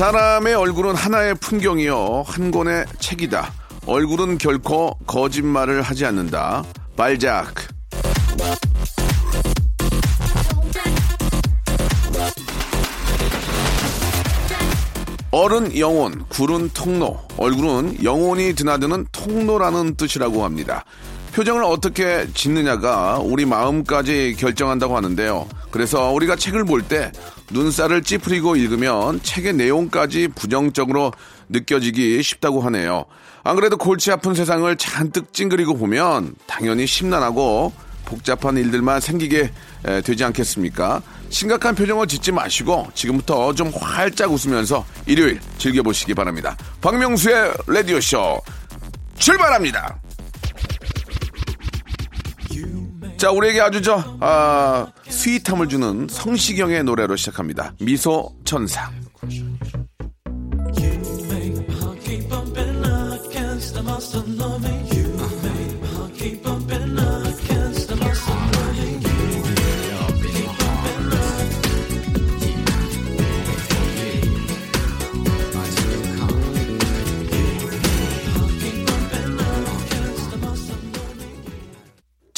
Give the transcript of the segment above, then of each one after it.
사람의 얼굴은 하나의 풍경이요. 한 권의 책이다. 얼굴은 결코 거짓말을 하지 않는다. 발자크 어른 영혼, 굴은 통로, 얼굴은 영혼이 드나드는 통로라는 뜻이라고 합니다. 표정을 어떻게 짓느냐가 우리 마음까지 결정한다고 하는데요. 그래서 우리가 책을 볼 때 눈살을 찌푸리고 읽으면 책의 내용까지 부정적으로 느껴지기 쉽다고 하네요. 안 그래도 골치 아픈 세상을 잔뜩 찡그리고 보면 당연히 심란하고 복잡한 일들만 생기게 되지 않겠습니까? 심각한 표정을 짓지 마시고 지금부터 좀 활짝 웃으면서 일요일 즐겨보시기 바랍니다. 박명수의 라디오쇼 출발합니다. 자, 우리에게 아주 저, 아, 스윗함을 주는 성시경의 노래로 시작합니다. 미소 천사.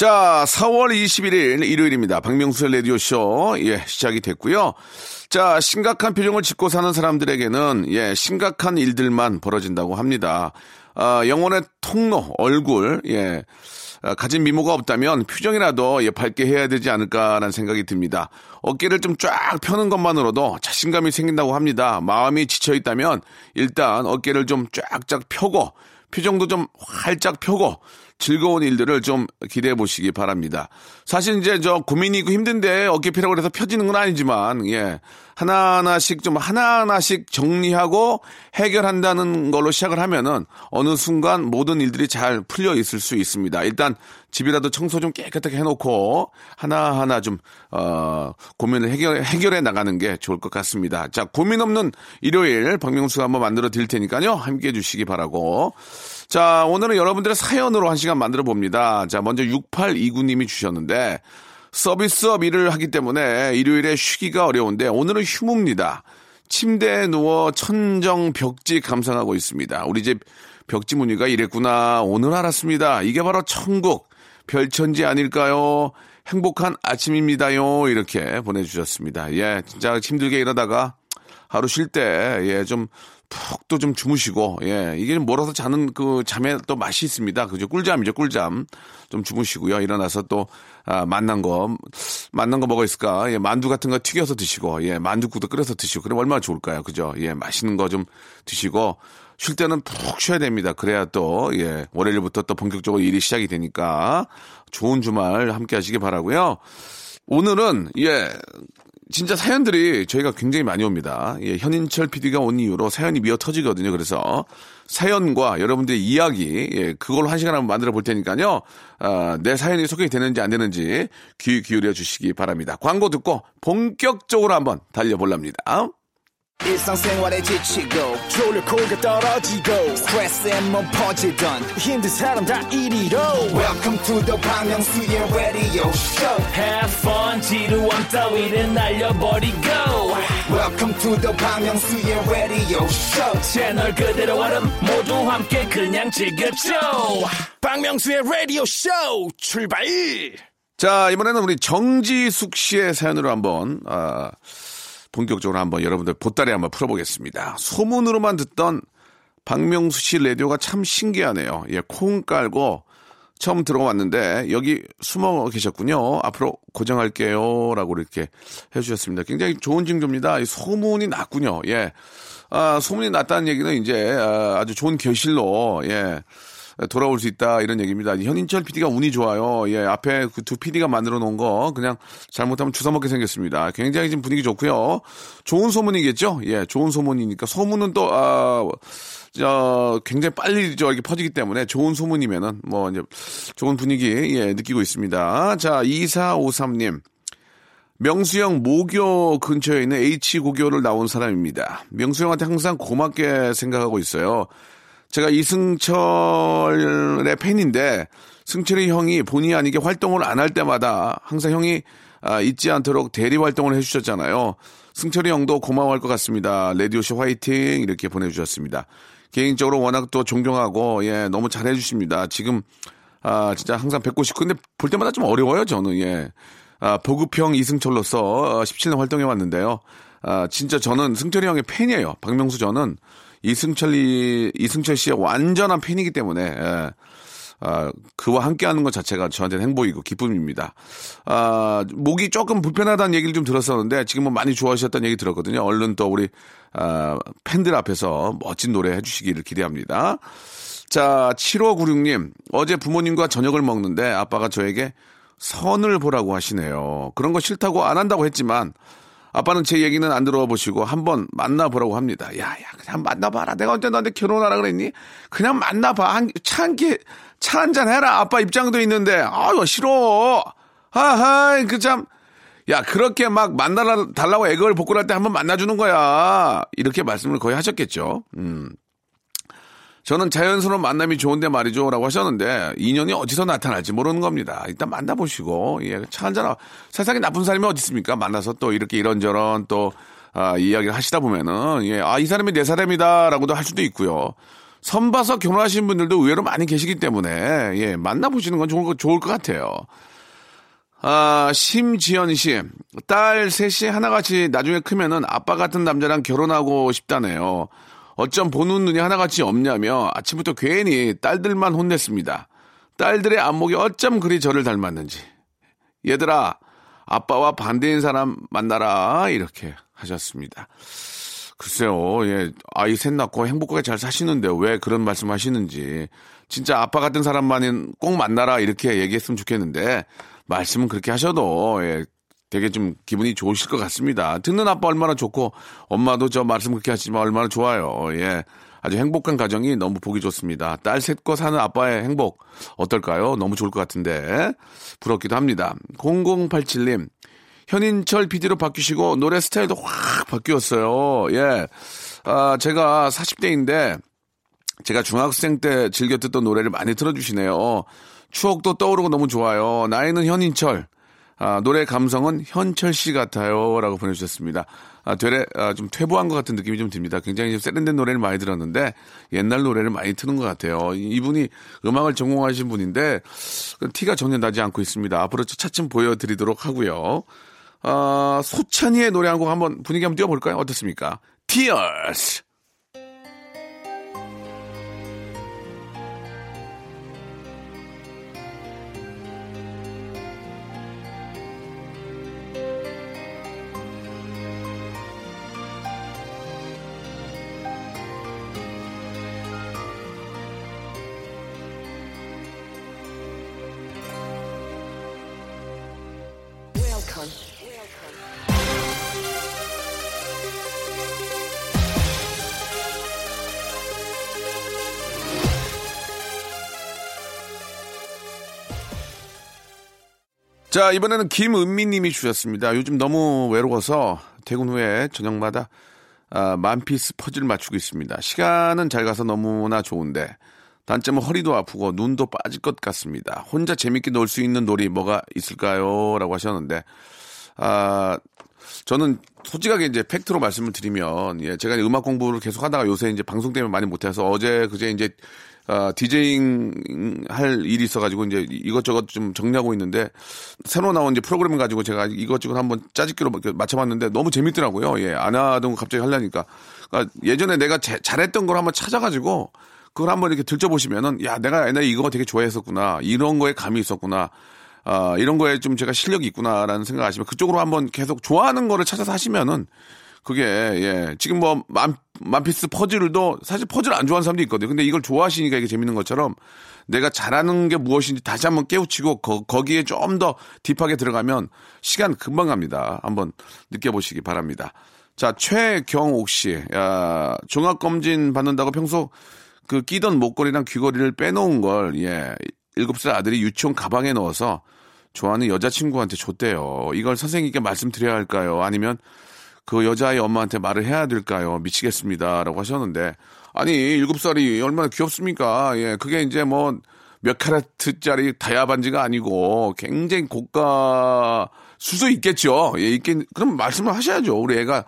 자, 4월 21일 일요일입니다. 박명수의 라디오쇼, 예, 시작이 됐고요. 자, 심각한 표정을 짓고 사는 사람들에게는, 예, 심각한 일들만 벌어진다고 합니다. 아, 영혼의 통로, 얼굴, 예, 아, 가진 미모가 없다면 표정이라도 예, 밝게 해야 되지 않을까라는 생각이 듭니다. 어깨를 좀 쫙 펴는 것만으로도 자신감이 생긴다고 합니다. 마음이 지쳐 있다면 일단 어깨를 좀 쫙쫙 펴고 표정도 좀 활짝 펴고 즐거운 일들을 좀 기대해 보시기 바랍니다. 사실 이제 저 고민이 있고 힘든데 어깨피라고 해서 펴지는 건 아니지만, 예. 하나하나씩 좀 하나하나씩 정리하고 해결한다는 걸로 시작을 하면은 어느 순간 모든 일들이 잘 풀려 있을 수 있습니다. 일단 집이라도 청소 좀 깨끗하게 해놓고 하나하나 좀, 어, 고민을 해결, 해결해 나가는 게 좋을 것 같습니다. 자, 고민 없는 일요일 박명수가 한번 만들어 드릴 테니까요. 함께 해 주시기 바라고. 자, 오늘은 여러분들의 사연으로 한 시간 만들어 봅니다. 자, 먼저 6829님이 주셨는데, 서비스업 일을 하기 때문에 일요일에 쉬기가 어려운데, 오늘은 휴무입니다. 침대에 누워 천정 벽지 감상하고 있습니다. 우리 집 벽지 무늬가 이랬구나. 오늘 알았습니다. 이게 바로 천국, 별천지 아닐까요? 행복한 아침입니다요. 이렇게 보내주셨습니다. 예, 진짜 힘들게 일하다가 하루 쉴 때, 예, 좀 푹 또 좀 주무시고, 예, 이게 몰아서 자는 그 잠에 또 맛이 있습니다. 그죠? 꿀잠이죠, 꿀잠. 좀 주무시고요. 일어나서 또, 아, 만난 거, 만난 거 뭐가 있을까? 예, 만두 같은 거 튀겨서 드시고, 예, 만두국도 끓여서 드시고, 그럼 얼마나 좋을까요? 그죠? 예, 맛있는 거 좀 드시고, 쉴 때는 푹 쉬어야 됩니다. 그래야 또, 예, 월요일부터 또 본격적으로 일이 시작이 되니까, 좋은 주말 함께 하시기 바라고요 오늘은, 예, 진짜 사연들이 저희가 굉장히 많이 옵니다. 예, 현인철 PD가 온 이후로 사연이 미어 터지거든요. 그래서 사연과 여러분들의 이야기, 예, 그걸로 한 시간 한번 만들어 볼 테니까요. 아, 내 사연이 소개이 되는지 안 되는지 귀 기울여 주시기 바랍니다. 광고 듣고 본격적으로 한번 달려볼랍니다. 일상생활에 지치고, 졸려 코가 떨어지고, 스트레스에 몸 퍼지던, 힘든 사람 다 이리로. welcome to the Bang Myung-soo's radio show. Have fun 지루함 따위를 날려버리고. Welcome to the Bang Myung-soo's radio show. 채널 그대로 얼음 모두 함께 그냥 즐겨줘. 박명수의 라디오 쇼 출발! 자, 이번에는 우리 정지숙 씨의 사연으로 한번, 아, 본격적으로 한번 여러분들 보따리 한번 풀어보겠습니다. 소문으로만 듣던 박명수 씨 라디오가 참 신기하네요. 예, 콩 깔고 처음 들어왔는데 여기 숨어 계셨군요. 앞으로 고정할게요. 라고 이렇게 해주셨습니다. 굉장히 좋은 징조입니다. 이 소문이 났군요. 예. 아, 소문이 났다는 얘기는 이제 아, 아주 좋은 결실로, 예. 돌아올 수 있다 이런 얘기입니다. 현인철 PD가 운이 좋아요. 예, 앞에 그 두 PD가 만들어 놓은 거 그냥 잘못하면 주워 먹게 생겼습니다. 굉장히 지금 분위기 좋고요. 좋은 소문이겠죠? 예, 좋은 소문이니까 소문은 또 아, 저 굉장히 빨리 저 이렇게 퍼지기 때문에 좋은 소문이면은 뭐 이제 좋은 분위기 예, 느끼고 있습니다. 자, 2453님. 명수형 모교 근처에 있는 H고교를 나온 사람입니다. 명수형한테 항상 고맙게 생각하고 있어요. 제가 이승철의 팬인데 승철이 형이 본의 아니게 활동을 안 할 때마다 항상 형이 아, 잊지 않도록 대리 활동을 해주셨잖아요. 승철이 형도 고마워할 것 같습니다. 레디오쇼 화이팅 이렇게 보내주셨습니다. 개인적으로 워낙 또 존경하고 예 너무 잘해주십니다. 지금 아 진짜 항상 뵙고 싶고 근데 볼 때마다 좀 어려워요 저는 예. 아, 보급형 이승철로서 17년 어, 활동해 왔는데요. 아, 진짜 저는 승철이 형의 팬이에요. 박명수 저는 이승철이, 이승철 씨의 완전한 팬이기 때문에, 예. 아, 그와 함께 하는 것 자체가 저한테는 행복이고 기쁨입니다. 아, 목이 조금 불편하다는 얘기를 좀 들었었는데 지금은 많이 좋아하셨다는 얘기 들었거든요. 얼른 또 우리, 아, 팬들 앞에서 멋진 노래 해주시기를 기대합니다. 자, 7596님. 어제 부모님과 저녁을 먹는데 아빠가 저에게 선을 보라고 하시네요. 그런 거 싫다고 안 한다고 했지만 아빠는 제 얘기는 안 들어보시고 한번 만나보라고 합니다. 야, 야, 그냥 만나봐라. 내가 언제 너한테 결혼하라 그랬니? 그냥 만나봐. 한, 차 한 개, 차 한 잔 해라. 아빠 입장도 있는데. 아유, 싫어. 하하, 그 참. 야, 그렇게 막 만나라, 달라고 애걸 복구할 때 한번 만나주는 거야. 이렇게 말씀을 거의 하셨겠죠. 음. 저는 자연스러운 만남이 좋은데 말이죠. 라고 하셨는데, 인연이 어디서 나타날지 모르는 겁니다. 일단 만나보시고, 예, 차 한잔, 세상에 나쁜 사람이 어디 있습니까? 만나서 또 이렇게 이런저런 또, 아, 이야기를 하시다 보면은, 예, 아, 이 사람이 내 사람이다. 라고도 할 수도 있고요. 선 봐서 결혼하신 분들도 의외로 많이 계시기 때문에, 예, 만나보시는 건 좋을, 좋을 것 같아요. 아, 심지연 씨. 딸 셋이 하나같이 나중에 크면은 아빠 같은 남자랑 결혼하고 싶다네요. 어쩜 보는 눈이 하나같이 없냐며 아침부터 괜히 딸들만 혼냈습니다. 딸들의 안목이 어쩜 그리 저를 닮았는지. 얘들아, 아빠와 반대인 사람 만나라. 이렇게 하셨습니다. 글쎄요, 예, 아이 셋 낳고 행복하게 잘 사시는데 왜 그런 말씀 하시는지. 진짜 아빠 같은 사람만은 꼭 만나라. 이렇게 얘기했으면 좋겠는데, 말씀은 그렇게 하셔도, 예, 되게 좀 기분이 좋으실 것 같습니다. 듣는 아빠 얼마나 좋고 엄마도 저 말씀 그렇게 하시지만 얼마나 좋아요. 예. 아주 행복한 가정이 너무 보기 좋습니다. 딸 셋과 사는 아빠의 행복 어떨까요? 너무 좋을 것 같은데 부럽기도 합니다. 0087님 현인철 PD로 바뀌시고 노래 스타일도 확 바뀌었어요. 예. 아, 제가 40대인데 제가 중학생 때 즐겨 듣던 노래를 많이 틀어주시네요. 추억도 떠오르고 너무 좋아요. 나이는 현인철. 아, 노래 감성은 현철 씨 같아요. 라고 보내주셨습니다. 아, 되레, 아, 좀 퇴보한 것 같은 느낌이 좀 듭니다. 굉장히 좀 세련된 노래를 많이 들었는데 옛날 노래를 많이 트는 것 같아요. 이분이 음악을 전공하신 분인데 티가 전혀 나지 않고 있습니다. 앞으로 차츰 보여드리도록 하고요. 아, 소찬이의 노래 한 곡 한번 분위기 한번 띄워볼까요? 어떻습니까? Tears! 자, 이번에는 김은미 님이 주셨습니다. 요즘 너무 외로워서 퇴근 후에 저녁마다 아, 만피스 퍼즐 맞추고 있습니다. 시간은 잘 가서 너무나 좋은데 단점은 허리도 아프고 눈도 빠질 것 같습니다. 혼자 재밌게 놀 수 있는 놀이 뭐가 있을까요? 라고 하셨는데 아, 저는 솔직하게 이제 팩트로 말씀을 드리면 예, 제가 음악 공부를 계속 하다가 요새 이제 방송 때문에 많이 못해서 어제 그제 이제 어, 디제잉 할 일이 있어가지고 이제 이것저것 좀 정리하고 있는데 새로 나온 이제 프로그램을 가지고 제가 이것저것 한번 짜집기로 맞춰봤는데 너무 재밌더라고요. 예, 안 하던 거 갑자기 하려니까. 그러니까 예전에 내가 제, 잘했던 걸 한번 찾아가지고 그걸 한번 이렇게 들춰보시면은 야, 내가 옛날에 이거 되게 좋아했었구나. 이런 거에 감이 있었구나. 아, 이런 거에 좀 제가 실력이 있구나라는 생각 하시면 그쪽으로 한번 계속 좋아하는 거를 찾아서 하시면은 그게 예 지금 뭐 만 만피스 퍼즐도 사실 퍼즐 안 좋아하는 사람도 있거든요. 근데 이걸 좋아하시니까 이게 재밌는 것처럼 내가 잘하는 게 무엇인지 다시 한번 깨우치고 거, 기에 좀 더 딥하게 들어가면 시간 금방 갑니다. 한번 느껴보시기 바랍니다. 자, 최경옥 씨. 야, 종합검진 받는다고 평소 그 끼던 목걸이랑 귀걸이를 빼놓은 걸, 예, 일곱 살 아들이 유치원 가방에 넣어서 좋아하는 여자친구한테 줬대요. 이걸 선생님께 말씀드려야 할까요? 아니면 그 여자아이 엄마한테 말을 해야 될까요? 미치겠습니다. 라고 하셨는데, 아니, 일곱 살이 얼마나 귀엽습니까? 예, 그게 이제 뭐, 몇 카라트짜리 다이아 반지가 아니고 굉장히 고가 수도 있겠죠. 예, 있긴, 그럼 말씀을 하셔야죠. 우리 애가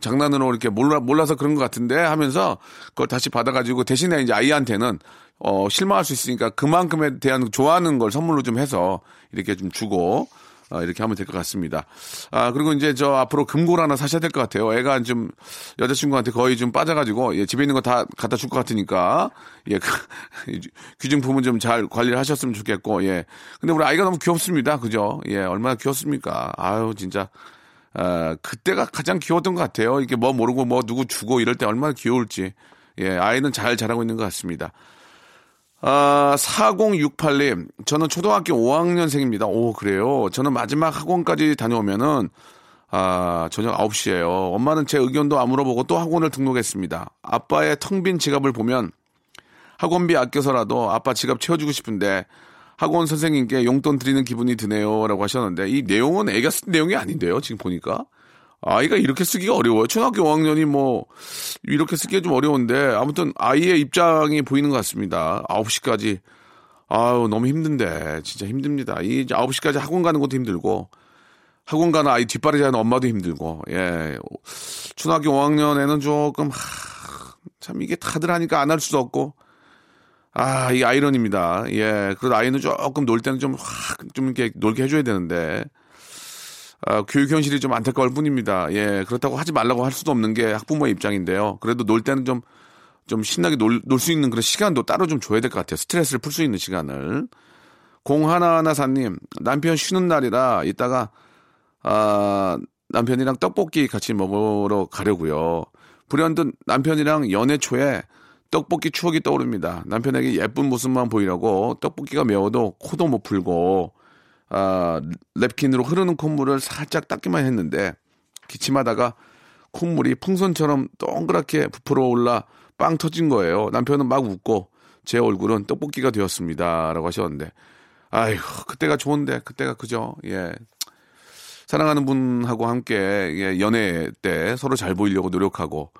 장난으로 이렇게 몰라, 몰라서 그런 것 같은데 하면서 그걸 다시 받아가지고 대신에 이제 아이한테는 어, 실망할 수 있으니까 그만큼에 대한 좋아하는 걸 선물로 좀 해서 이렇게 좀 주고 아, 이렇게 하면 될 것 같습니다. 아, 그리고 이제 저 앞으로 금고를 하나 사셔야 될 것 같아요. 애가 좀 여자친구한테 거의 좀 빠져가지고, 예, 집에 있는 거 다 갖다 줄 것 같으니까, 예, 그, 귀중품은 좀 잘 관리를 하셨으면 좋겠고, 예. 근데 우리 아이가 너무 귀엽습니다. 그죠? 예, 얼마나 귀엽습니까? 아유, 진짜. 아, 그때가 가장 귀여웠던 것 같아요. 이게 뭐 모르고 뭐 누구 주고 이럴 때 얼마나 귀여울지. 예, 아이는 잘 자라고 있는 것 같습니다. 아, 4068님, 저는 초등학교 5학년생입니다. 오, 그래요? 저는 마지막 학원까지 다녀오면은, 아, 저녁 9시에요. 엄마는 제 의견도 안 물어보고 또 학원을 등록했습니다. 아빠의 텅 빈 지갑을 보면 학원비 아껴서라도 아빠 지갑 채워주고 싶은데 학원 선생님께 용돈 드리는 기분이 드네요. 라고 하셨는데 이 내용은 애가 쓴 내용이 아닌데요. 지금 보니까. 아이가 이렇게 쓰기가 어려워요. 초등학교 5학년이 뭐, 이렇게 쓰기가 좀 어려운데, 아무튼 아이의 입장이 보이는 것 같습니다. 9시까지. 아유, 너무 힘든데, 진짜 힘듭니다. 이 9시까지 학원 가는 것도 힘들고, 학원 가는 아이 뒷바라지 하는 엄마도 힘들고, 예. 초등학교 5학년에는 조금, 하, 참 이게 다들 하니까 안 할 수도 없고, 아, 이 아이러니입니다. 예. 그래도 아이는 조금 놀 때는 좀 확, 좀 이렇게 놀게 해줘야 되는데, 아, 교육 현실이 좀 안타까울 뿐입니다. 예, 그렇다고 하지 말라고 할 수도 없는 게 학부모의 입장인데요. 그래도 놀 때는 좀, 좀 신나게 놀, 놀 수 있는 그런 시간도 따로 좀 줘야 될 것 같아요. 스트레스를 풀 수 있는 시간을. 공하나하나사님, 남편 쉬는 날이라 이따가, 아, 남편이랑 떡볶이 같이 먹으러 가려고요. 불현듯 남편이랑 연애 초에 떡볶이 추억이 떠오릅니다. 남편에게 예쁜 모습만 보이라고 떡볶이가 매워도 코도 못 풀고 아, 랩킨으로 흐르는 콧물을 살짝 닦기만 했는데 기침하다가 콧물이 풍선처럼 동그랗게 부풀어 올라 빵 터진 거예요. 남편은 막 웃고 제 얼굴은 떡볶이가 되었습니다. 라고 하셨는데 아이고 그때가 좋은데 그때가 그죠. 예. 사랑하는 분하고 함께 예, 연애 때 서로 잘 보이려고 노력하고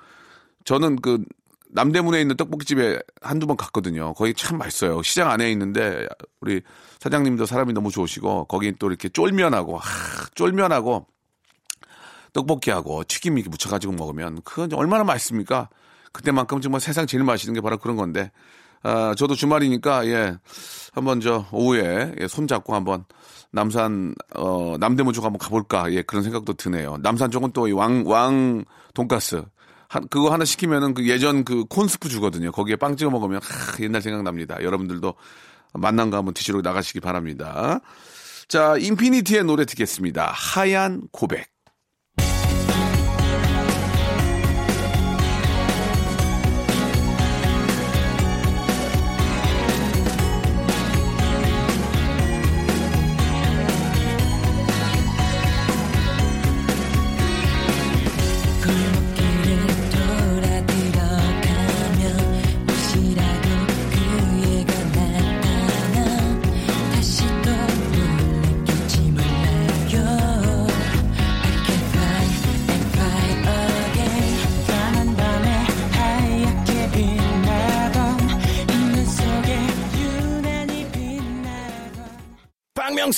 저는 그 남대문에 있는 떡볶이집에 한두 번 갔거든요. 거기 참 맛있어요. 시장 안에 있는데 우리 사장님도 사람이 너무 좋으시고 거기 또 이렇게 쫄면하고 하, 쫄면하고 떡볶이하고 튀김 이렇게 묻혀가지고 먹으면 그건 얼마나 맛있습니까? 그때만큼 정말 세상 제일 맛있는 게 바로 그런 건데 아, 저도 주말이니까 예 한번 저 오후에 예, 손 잡고 한번 남산 어 남대문 쪽 한번 가볼까 예 그런 생각도 드네요. 남산 쪽은 또 왕왕 돈가스 한, 그거 하나 시키면은 그 예전 그 콘스프 주거든요. 거기에 빵 찍어 먹으면 하, 옛날 생각납니다. 여러분들도 만난 거 한번 드시러 나가시기 바랍니다. 자, 인피니티의 노래 듣겠습니다. 하얀 고백.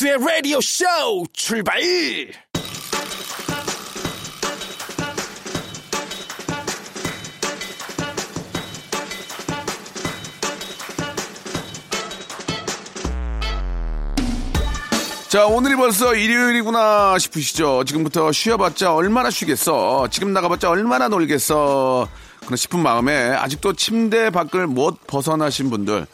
박명수의 라디오 쇼 출발! 자, 오늘이 벌써 일요일이구나 싶으시죠? 지금부터 쉬어봤자 얼마나 쉬겠어? 지금 나가봤자 얼마나 놀겠어? 그런 싶은 마음에 아직도 침대 밖을 못 벗어나신 분들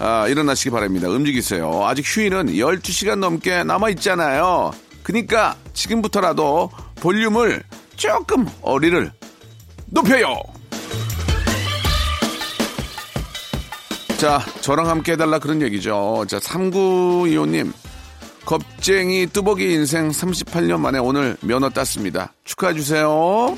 아, 일어나시기 바랍니다. 움직이세요. 아직 휴일은 12시간 넘게 남아있잖아요. 그니까 지금부터라도 볼륨을 조금 어리를 높여요! 자, 저랑 함께 해달라 그런 얘기죠. 자, 3925님. 겁쟁이 뚜벅이 인생 38년 만에 오늘 면허 땄습니다. 축하해주세요.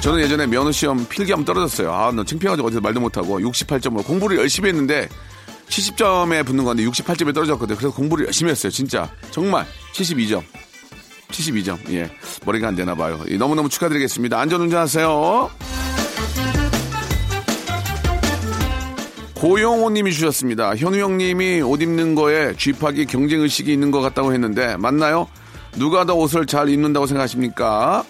저는 예전에 면허 시험 필기하면 떨어졌어요. 아, 너 창피해가지고 어디서 말도 못하고 68점으로 공부를 열심히 했는데 70점에 붙는 건데 68점에 떨어졌거든요. 그래서 공부를 열심히 했어요. 진짜. 정말. 72점. 72점. 예. 머리가 안 되나 봐요. 예, 너무너무 축하드리겠습니다. 안전운전 하세요. 고용호 님이 주셨습니다. 현우 형님이 옷 입는 거에 쥐파기 경쟁의식이 있는 것 같다고 했는데, 맞나요? 누가 더 옷을 잘 입는다고 생각하십니까?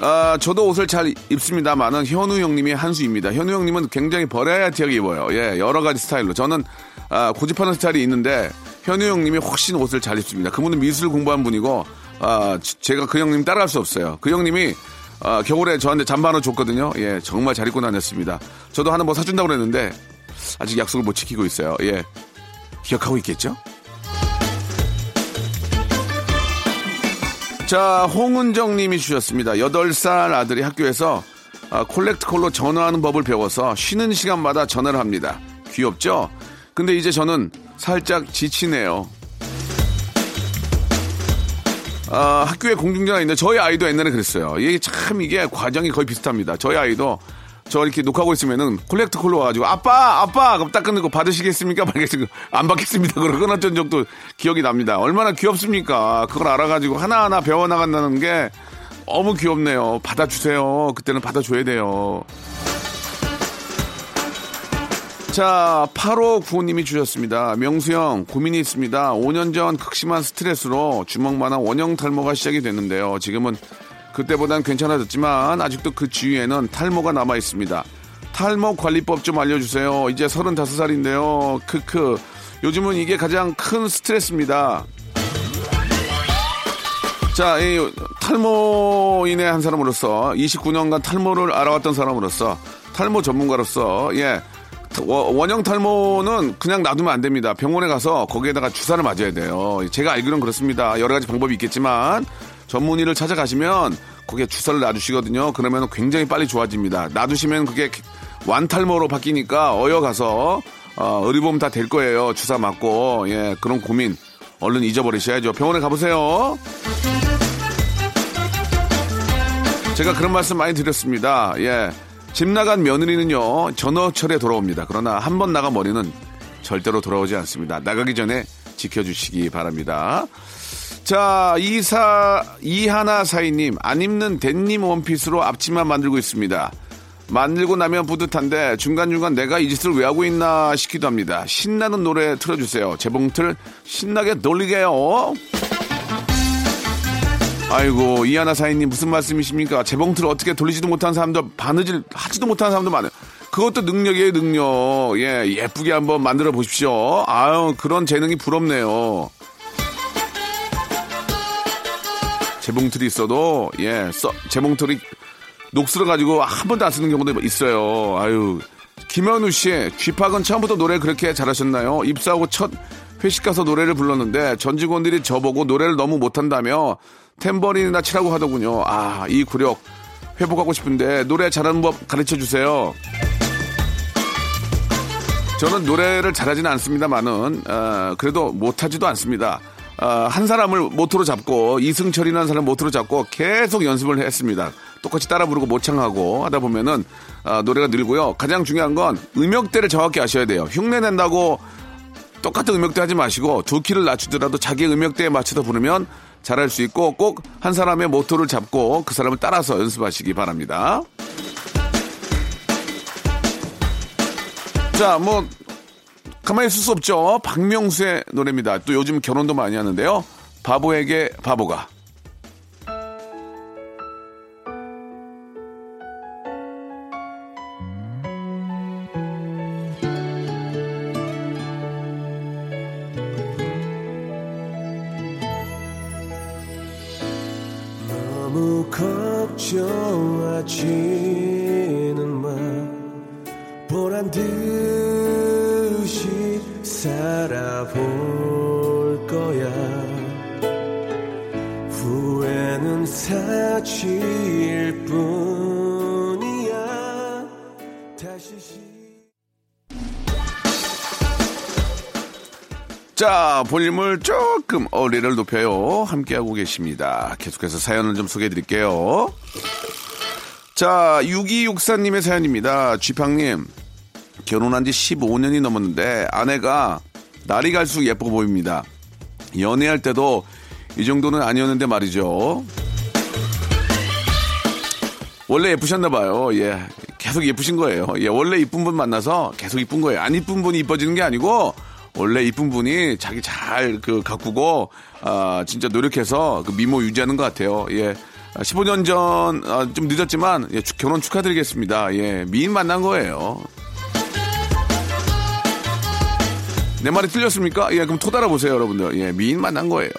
아, 저도 옷을 잘 입습니다만은 현우 형님이 한 수입니다. 현우 형님은 굉장히 버라이어티하게 입어요. 예, 여러 가지 스타일로. 저는 아, 고집하는 스타일이 있는데 현우 형님이 훨씬 옷을 잘 입습니다. 그분은 미술 공부한 분이고 아, 제가 그 형님 따라갈 수 없어요. 그 형님이 아, 겨울에 저한테 잠바 하나 줬거든요. 예, 정말 잘 입고 다녔습니다. 저도 하나 뭐 사준다고 그랬는데 아직 약속을 못 지키고 있어요. 예, 기억하고 있겠죠? 자, 홍은정 님이 주셨습니다. 8살 아들이 학교에서 아, 콜렉트 콜로 전화하는 법을 배워서 쉬는 시간마다 전화를 합니다. 귀엽죠? 근데 이제 저는 살짝 지치네요. 아, 학교에 공중전화 있는데 저희 아이도 옛날에 그랬어요. 이게 참 이게 과정이 거의 비슷합니다. 저희 아이도 저 이렇게 녹화하고 있으면은 콜렉트 콜로 와가지고 아빠 아빠 그럼 딱 끊고 받으시겠습니까? 안 받겠습니다. 그러고 끊었던 적도 기억이 납니다. 얼마나 귀엽습니까? 그걸 알아가지고 하나하나 배워 나간다는 게 너무 귀엽네요. 받아주세요. 그때는 받아줘야 돼요. 자, 8호 구호님이 주셨습니다. 명수형, 고민이 있습니다. 5년 전 극심한 스트레스로 주먹만한 원형 탈모가 시작이 됐는데요. 지금은 그때보단 괜찮아졌지만 아직도 그 주위에는 탈모가 남아 있습니다. 탈모 관리법 좀 알려주세요. 이제 35살인데요. 크크. 요즘은 이게 가장 큰 스트레스입니다. 자, 이 탈모인의 한 사람으로서 29년간 탈모를 알아왔던 사람으로서 탈모 전문가로서 예. 원형 탈모는 그냥 놔두면 안 됩니다. 병원에 가서 거기에다가 주사를 맞아야 돼요. 제가 알기로는 그렇습니다. 여러 가지 방법이 있겠지만 전문의를 찾아가시면 거기에 주사를 놔두시거든요. 그러면 굉장히 빨리 좋아집니다. 놔두시면 그게 완탈모로 바뀌니까 어여 가서 어, 의료보험 다 될 거예요. 주사 맞고 예 그런 고민 얼른 잊어버리셔야죠. 병원에 가보세요. 제가 그런 말씀 많이 드렸습니다. 예. 집 나간 며느리는요, 전어철에 돌아옵니다. 그러나 한 번 나간 머리는 절대로 돌아오지 않습니다. 나가기 전에 지켜주시기 바랍니다. 자, 이사, 이하나 사이님, 안 입는 댄님 원피스로 앞치마 만들고 있습니다. 만들고 나면 뿌듯한데 중간중간 내가 이 짓을 왜 하고 있나 싶기도 합니다. 신나는 노래 틀어주세요. 재봉틀 신나게 돌리게요. 아이고 이하나 사인님 무슨 말씀이십니까? 재봉틀 어떻게 돌리지도 못한 사람도 바느질 하지도 못한 사람도 많아요. 그것도 능력이에요 능력. 예 예쁘게 한번 만들어 보십시오. 아유 그런 재능이 부럽네요. 재봉틀이 있어도 예 써, 재봉틀이 녹슬어 가지고 한 번도 안 쓰는 경우도 있어요. 아유 김현우 씨 쥐팍은 처음부터 노래 그렇게 잘하셨나요? 입사하고 첫 회식 가서 노래를 불렀는데 전 직원들이 저보고 노래를 너무 못한다며 탬버린이나 치라고 하더군요. 아, 이 구력 회복하고 싶은데 노래 잘하는 법 가르쳐 주세요. 저는 노래를 잘하지는 않습니다만은 어, 그래도 못하지도 않습니다. 어, 한 사람을 모토로 잡고 이승철이라는 사람 모토로 잡고 계속 연습을 했습니다. 똑같이 따라 부르고 모창하고 하다 보면은 어, 노래가 늘고요. 가장 중요한 건 음역대를 정확히 아셔야 돼요. 흉내 낸다고 똑같은 음역대 하지 마시고 두 키를 낮추더라도 자기 음역대에 맞춰서 부르면 잘할 수 있고 꼭 한 사람의 모토를 잡고 그 사람을 따라서 연습하시기 바랍니다. 자, 뭐 가만히 있을 수 없죠. 박명수의 노래입니다. 또 요즘 결혼도 많이 하는데요. 바보에게 바보가. 볼륨을 조금 어리를 높여요. 함께하고 계십니다. 계속해서 사연을 좀 소개해 드릴게요. 자, 6264님의 사연입니다. 쥐팡님, 결혼한 지 15년이 넘었는데 아내가 날이 갈수록 예뻐 보입니다. 연애할 때도 이 정도는 아니었는데 말이죠. 원래 예쁘셨나 봐요. 예. 계속 예쁘신 거예요. 예. 원래 이쁜 분 만나서 계속 이쁜 거예요. 안 이쁜 분이 이뻐지는 게 아니고 원래 이쁜 분이 자기 잘 그 가꾸고 아 진짜 노력해서 그 미모 유지하는 것 같아요. 예. 15년 전좀 늦었지만 예, 축- 결혼 축하드리겠습니다. 예. 미인 만난 거예요. 내 말이 틀렸습니까? 예, 그럼 토달아 보세요, 여러분들. 예, 미인 만난 거예요.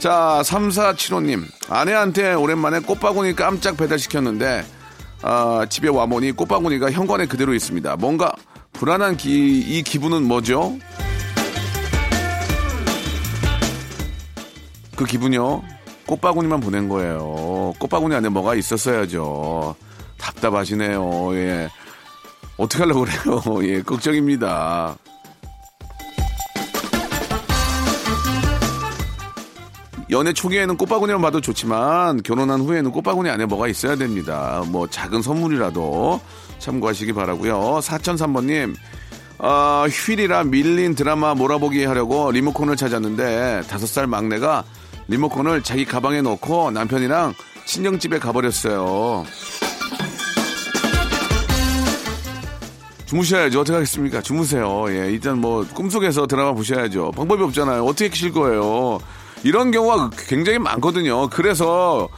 자, 3475님. 아내한테 오랜만에 꽃바구니 깜짝 배달시켰는데, 아, 집에 와보니 꽃바구니가 현관에 그대로 있습니다. 뭔가 불안한 기, 이 기분은 뭐죠? 그 기분이요? 꽃바구니만 보낸 거예요. 꽃바구니 안에 뭐가 있었어야죠. 답답하시네요. 예. 어떻게 하려고 그래요? 예, 걱정입니다. 연애 초기에는 꽃바구니만 봐도 좋지만 결혼한 후에는 꽃바구니 안에 뭐가 있어야 됩니다. 뭐 작은 선물이라도 참고하시기 바라고요. 4003번님 아, 휴일이라 밀린 드라마 몰아보기 하려고 리모컨을 찾았는데 다섯 살 막내가 리모컨을 자기 가방에 넣고 남편이랑 친정집에 가버렸어요. 주무셔야죠. 어떻게 하겠습니까? 주무세요. 예, 일단 뭐 꿈속에서 드라마 보셔야죠. 방법이 없잖아요. 어떻게 키실 거예요? 이런 경우가 굉장히 많거든요. 그래서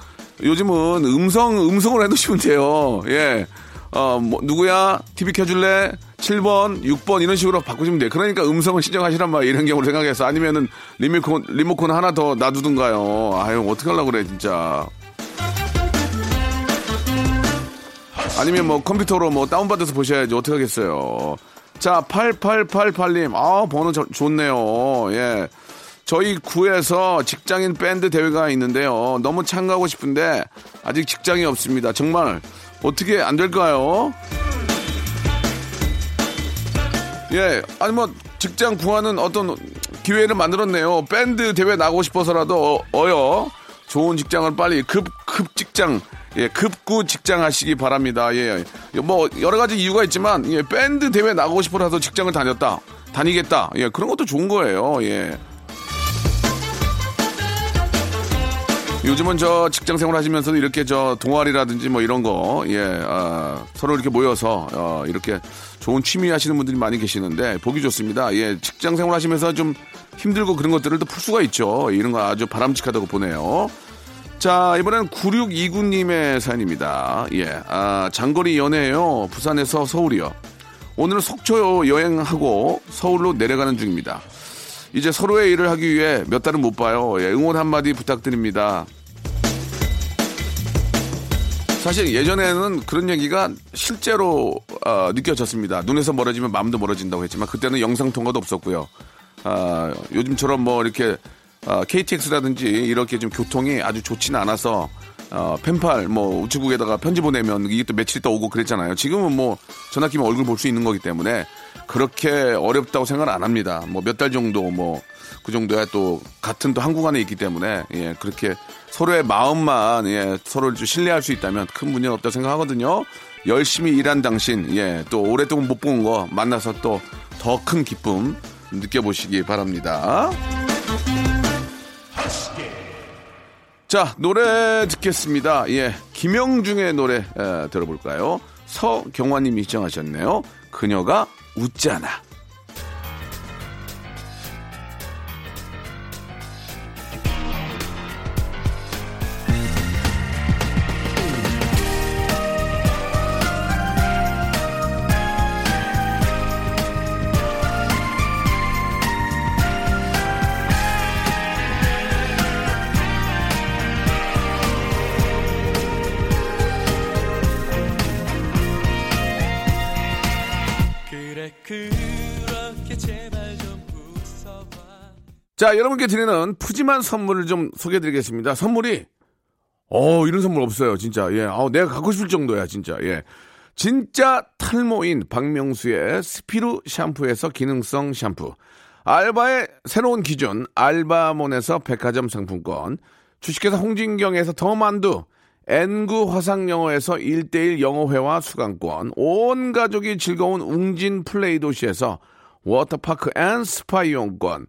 요즘은 음성 음성으로 해놓으시면 돼요. 예. 어, 뭐, 누구야? TV 켜줄래? 7번, 6번, 이런 식으로 바꾸시면 돼요. 그러니까 음성을 신청하시란 말이에요. 이런 경우를 생각해서. 아니면은 리모컨, 리모컨 하나 더 놔두든가요. 아유, 어떡하려고 그래, 진짜. 아니면 뭐 컴퓨터로 뭐 다운받아서 보셔야지 어떻게 하겠어요. 자, 8888님. 아, 번호 저- 좋네요. 예. 저희 구에서 직장인 밴드 대회가 있는데요. 너무 참가하고 싶은데 아직 직장이 없습니다. 정말 어떻게 안 될까요? 예. 아니 뭐 직장 구하는 어떤 기회를 만들었네요. 밴드 대회 나가고 싶어서라도 어, 어여 좋은 직장을 빨리 급 급 직장 예, 급구 직장 하시기 바랍니다. 예. 뭐 여러 가지 이유가 있지만 예, 밴드 대회 나가고 싶어서 직장을 다녔다. 다니겠다. 예, 그런 것도 좋은 거예요. 예. 요즘은 저 직장 생활 하시면서도 이렇게 저 동아리라든지 뭐 이런 거, 예, 아, 서로 이렇게 모여서, 어, 이렇게 좋은 취미 하시는 분들이 많이 계시는데, 보기 좋습니다. 예, 직장 생활 하시면서 좀 힘들고 그런 것들을 또 풀 수가 있죠. 이런 거 아주 바람직하다고 보네요. 자, 이번엔 9629님의 사연입니다. 예, 아, 장거리 연애예요 부산에서 서울이요. 오늘 속초 여행하고 서울로 내려가는 중입니다. 이제 서로의 일을 하기 위해 몇 달은 못 봐요. 예, 응원 한마디 부탁드립니다. 사실 예전에는 그런 얘기가 실제로 어, 느껴졌습니다. 눈에서 멀어지면 마음도 멀어진다고 했지만 그때는 영상 통화도 없었고요. 아, 요즘처럼 뭐 이렇게 아, KTX라든지 이렇게 좀 교통이 아주 좋지는 않아서 어, 펜팔 뭐 우체국에다가 편지 보내면 이게 또 며칠 있다 오고 그랬잖아요. 지금은 뭐 전화 끼면 얼굴 볼 수 있는 거기 때문에 그렇게 어렵다고 생각 안 합니다. 뭐 몇 달 정도 뭐 그 정도야 또 같은 또 한국 안에 있기 때문에 예 그렇게 서로의 마음만 예 서로를 좀 신뢰할 수 있다면 큰 문제는 없다 고 생각하거든요. 열심히 일한 당신 예 또 오랫동안 못 본 거 만나서 또 더 큰 기쁨 느껴보시기 바랍니다. 자, 노래 듣겠습니다. 예, 김영중의 노래 에, 들어볼까요? 서경화님이 시청하셨네요. 그녀가 웃잖아. 자, 여러분께 드리는 푸짐한 선물을 좀 소개해 드리겠습니다. 선물이, 어, 이런 선물 없어요, 진짜. 예, 아 내가 갖고 싶을 정도야, 진짜. 예. 진짜 탈모인 박명수의 스피루 샴푸에서 기능성 샴푸. 알바의 새로운 기준 알바몬에서 백화점 상품권. 주식회사 홍진경에서 더 만두. N구 화상영어에서 1대1 영어회화 수강권. 온 가족이 즐거운 웅진 플레이 도시에서 워터파크 and 스파 이용권.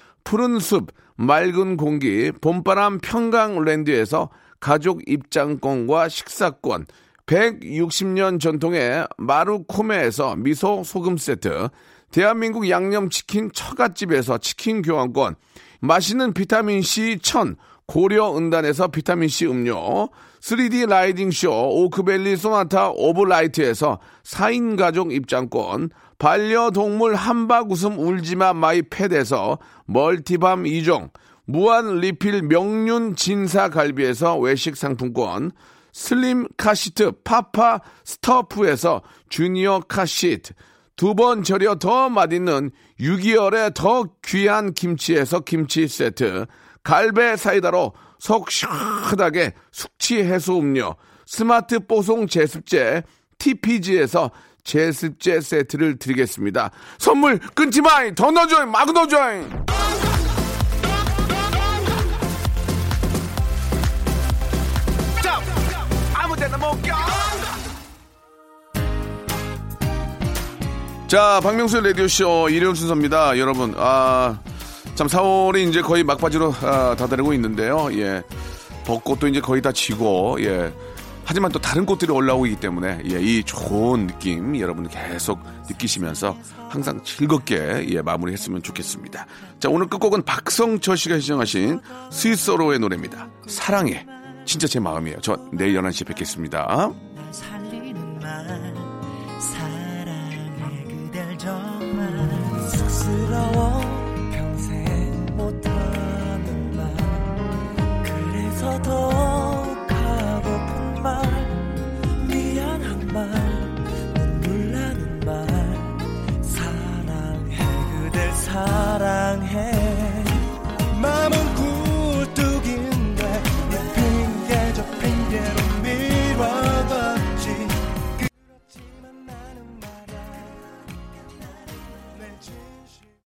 푸른 숲 맑은 공기 봄바람 평강랜드에서 가족 입장권과 식사권, 160년 전통의 마루코메에서 미소 소금 세트, 대한민국 양념치킨 처갓집에서 치킨 교환권, 맛있는 비타민C 천 고려은단에서 비타민C 음료, 3D riding 쇼 오크밸리 Sonata of Light에서 4인 가족 입장권, 반려동물 함박웃음 울지마 my pet에서 multi balm 2종, 무한 리필 명륜 진사 갈비에서 외식 상품권, 슬림 카시트 파파 스터프에서 주니어 카시트, 두 번 절여 더 맛있는 6개월의 더 귀한 김치에서 김치 세트, 갈배 사이다로 속 시원하게 숙취 해소 음료, 스마트 뽀송 제습제 TPG에서 제습제 세트를 드리겠습니다. 선물 끊지 마! 더 넣어줘! 막 넣어줘! 자, 박명수의 라디오쇼 일요일 순서입니다. 여러분, 아, 참 4월이 이제 거의 막바지로 아, 다다르고 있는데요. 예. 벚꽃도 이제 거의 다 지고, 예. 하지만 또 다른 꽃들이 올라오고 있기 때문에, 예, 이 좋은 느낌 여러분 계속 느끼시면서 항상 즐겁게, 예, 마무리 했으면 좋겠습니다. 자, 오늘 끝곡은 박성철 씨가 시청하신 스위스어로의 노래입니다. 사랑해. 진짜 제 마음이에요. 저 내일 11시에 뵙겠습니다. 사랑해 그댈 정말 쑥스러워 4.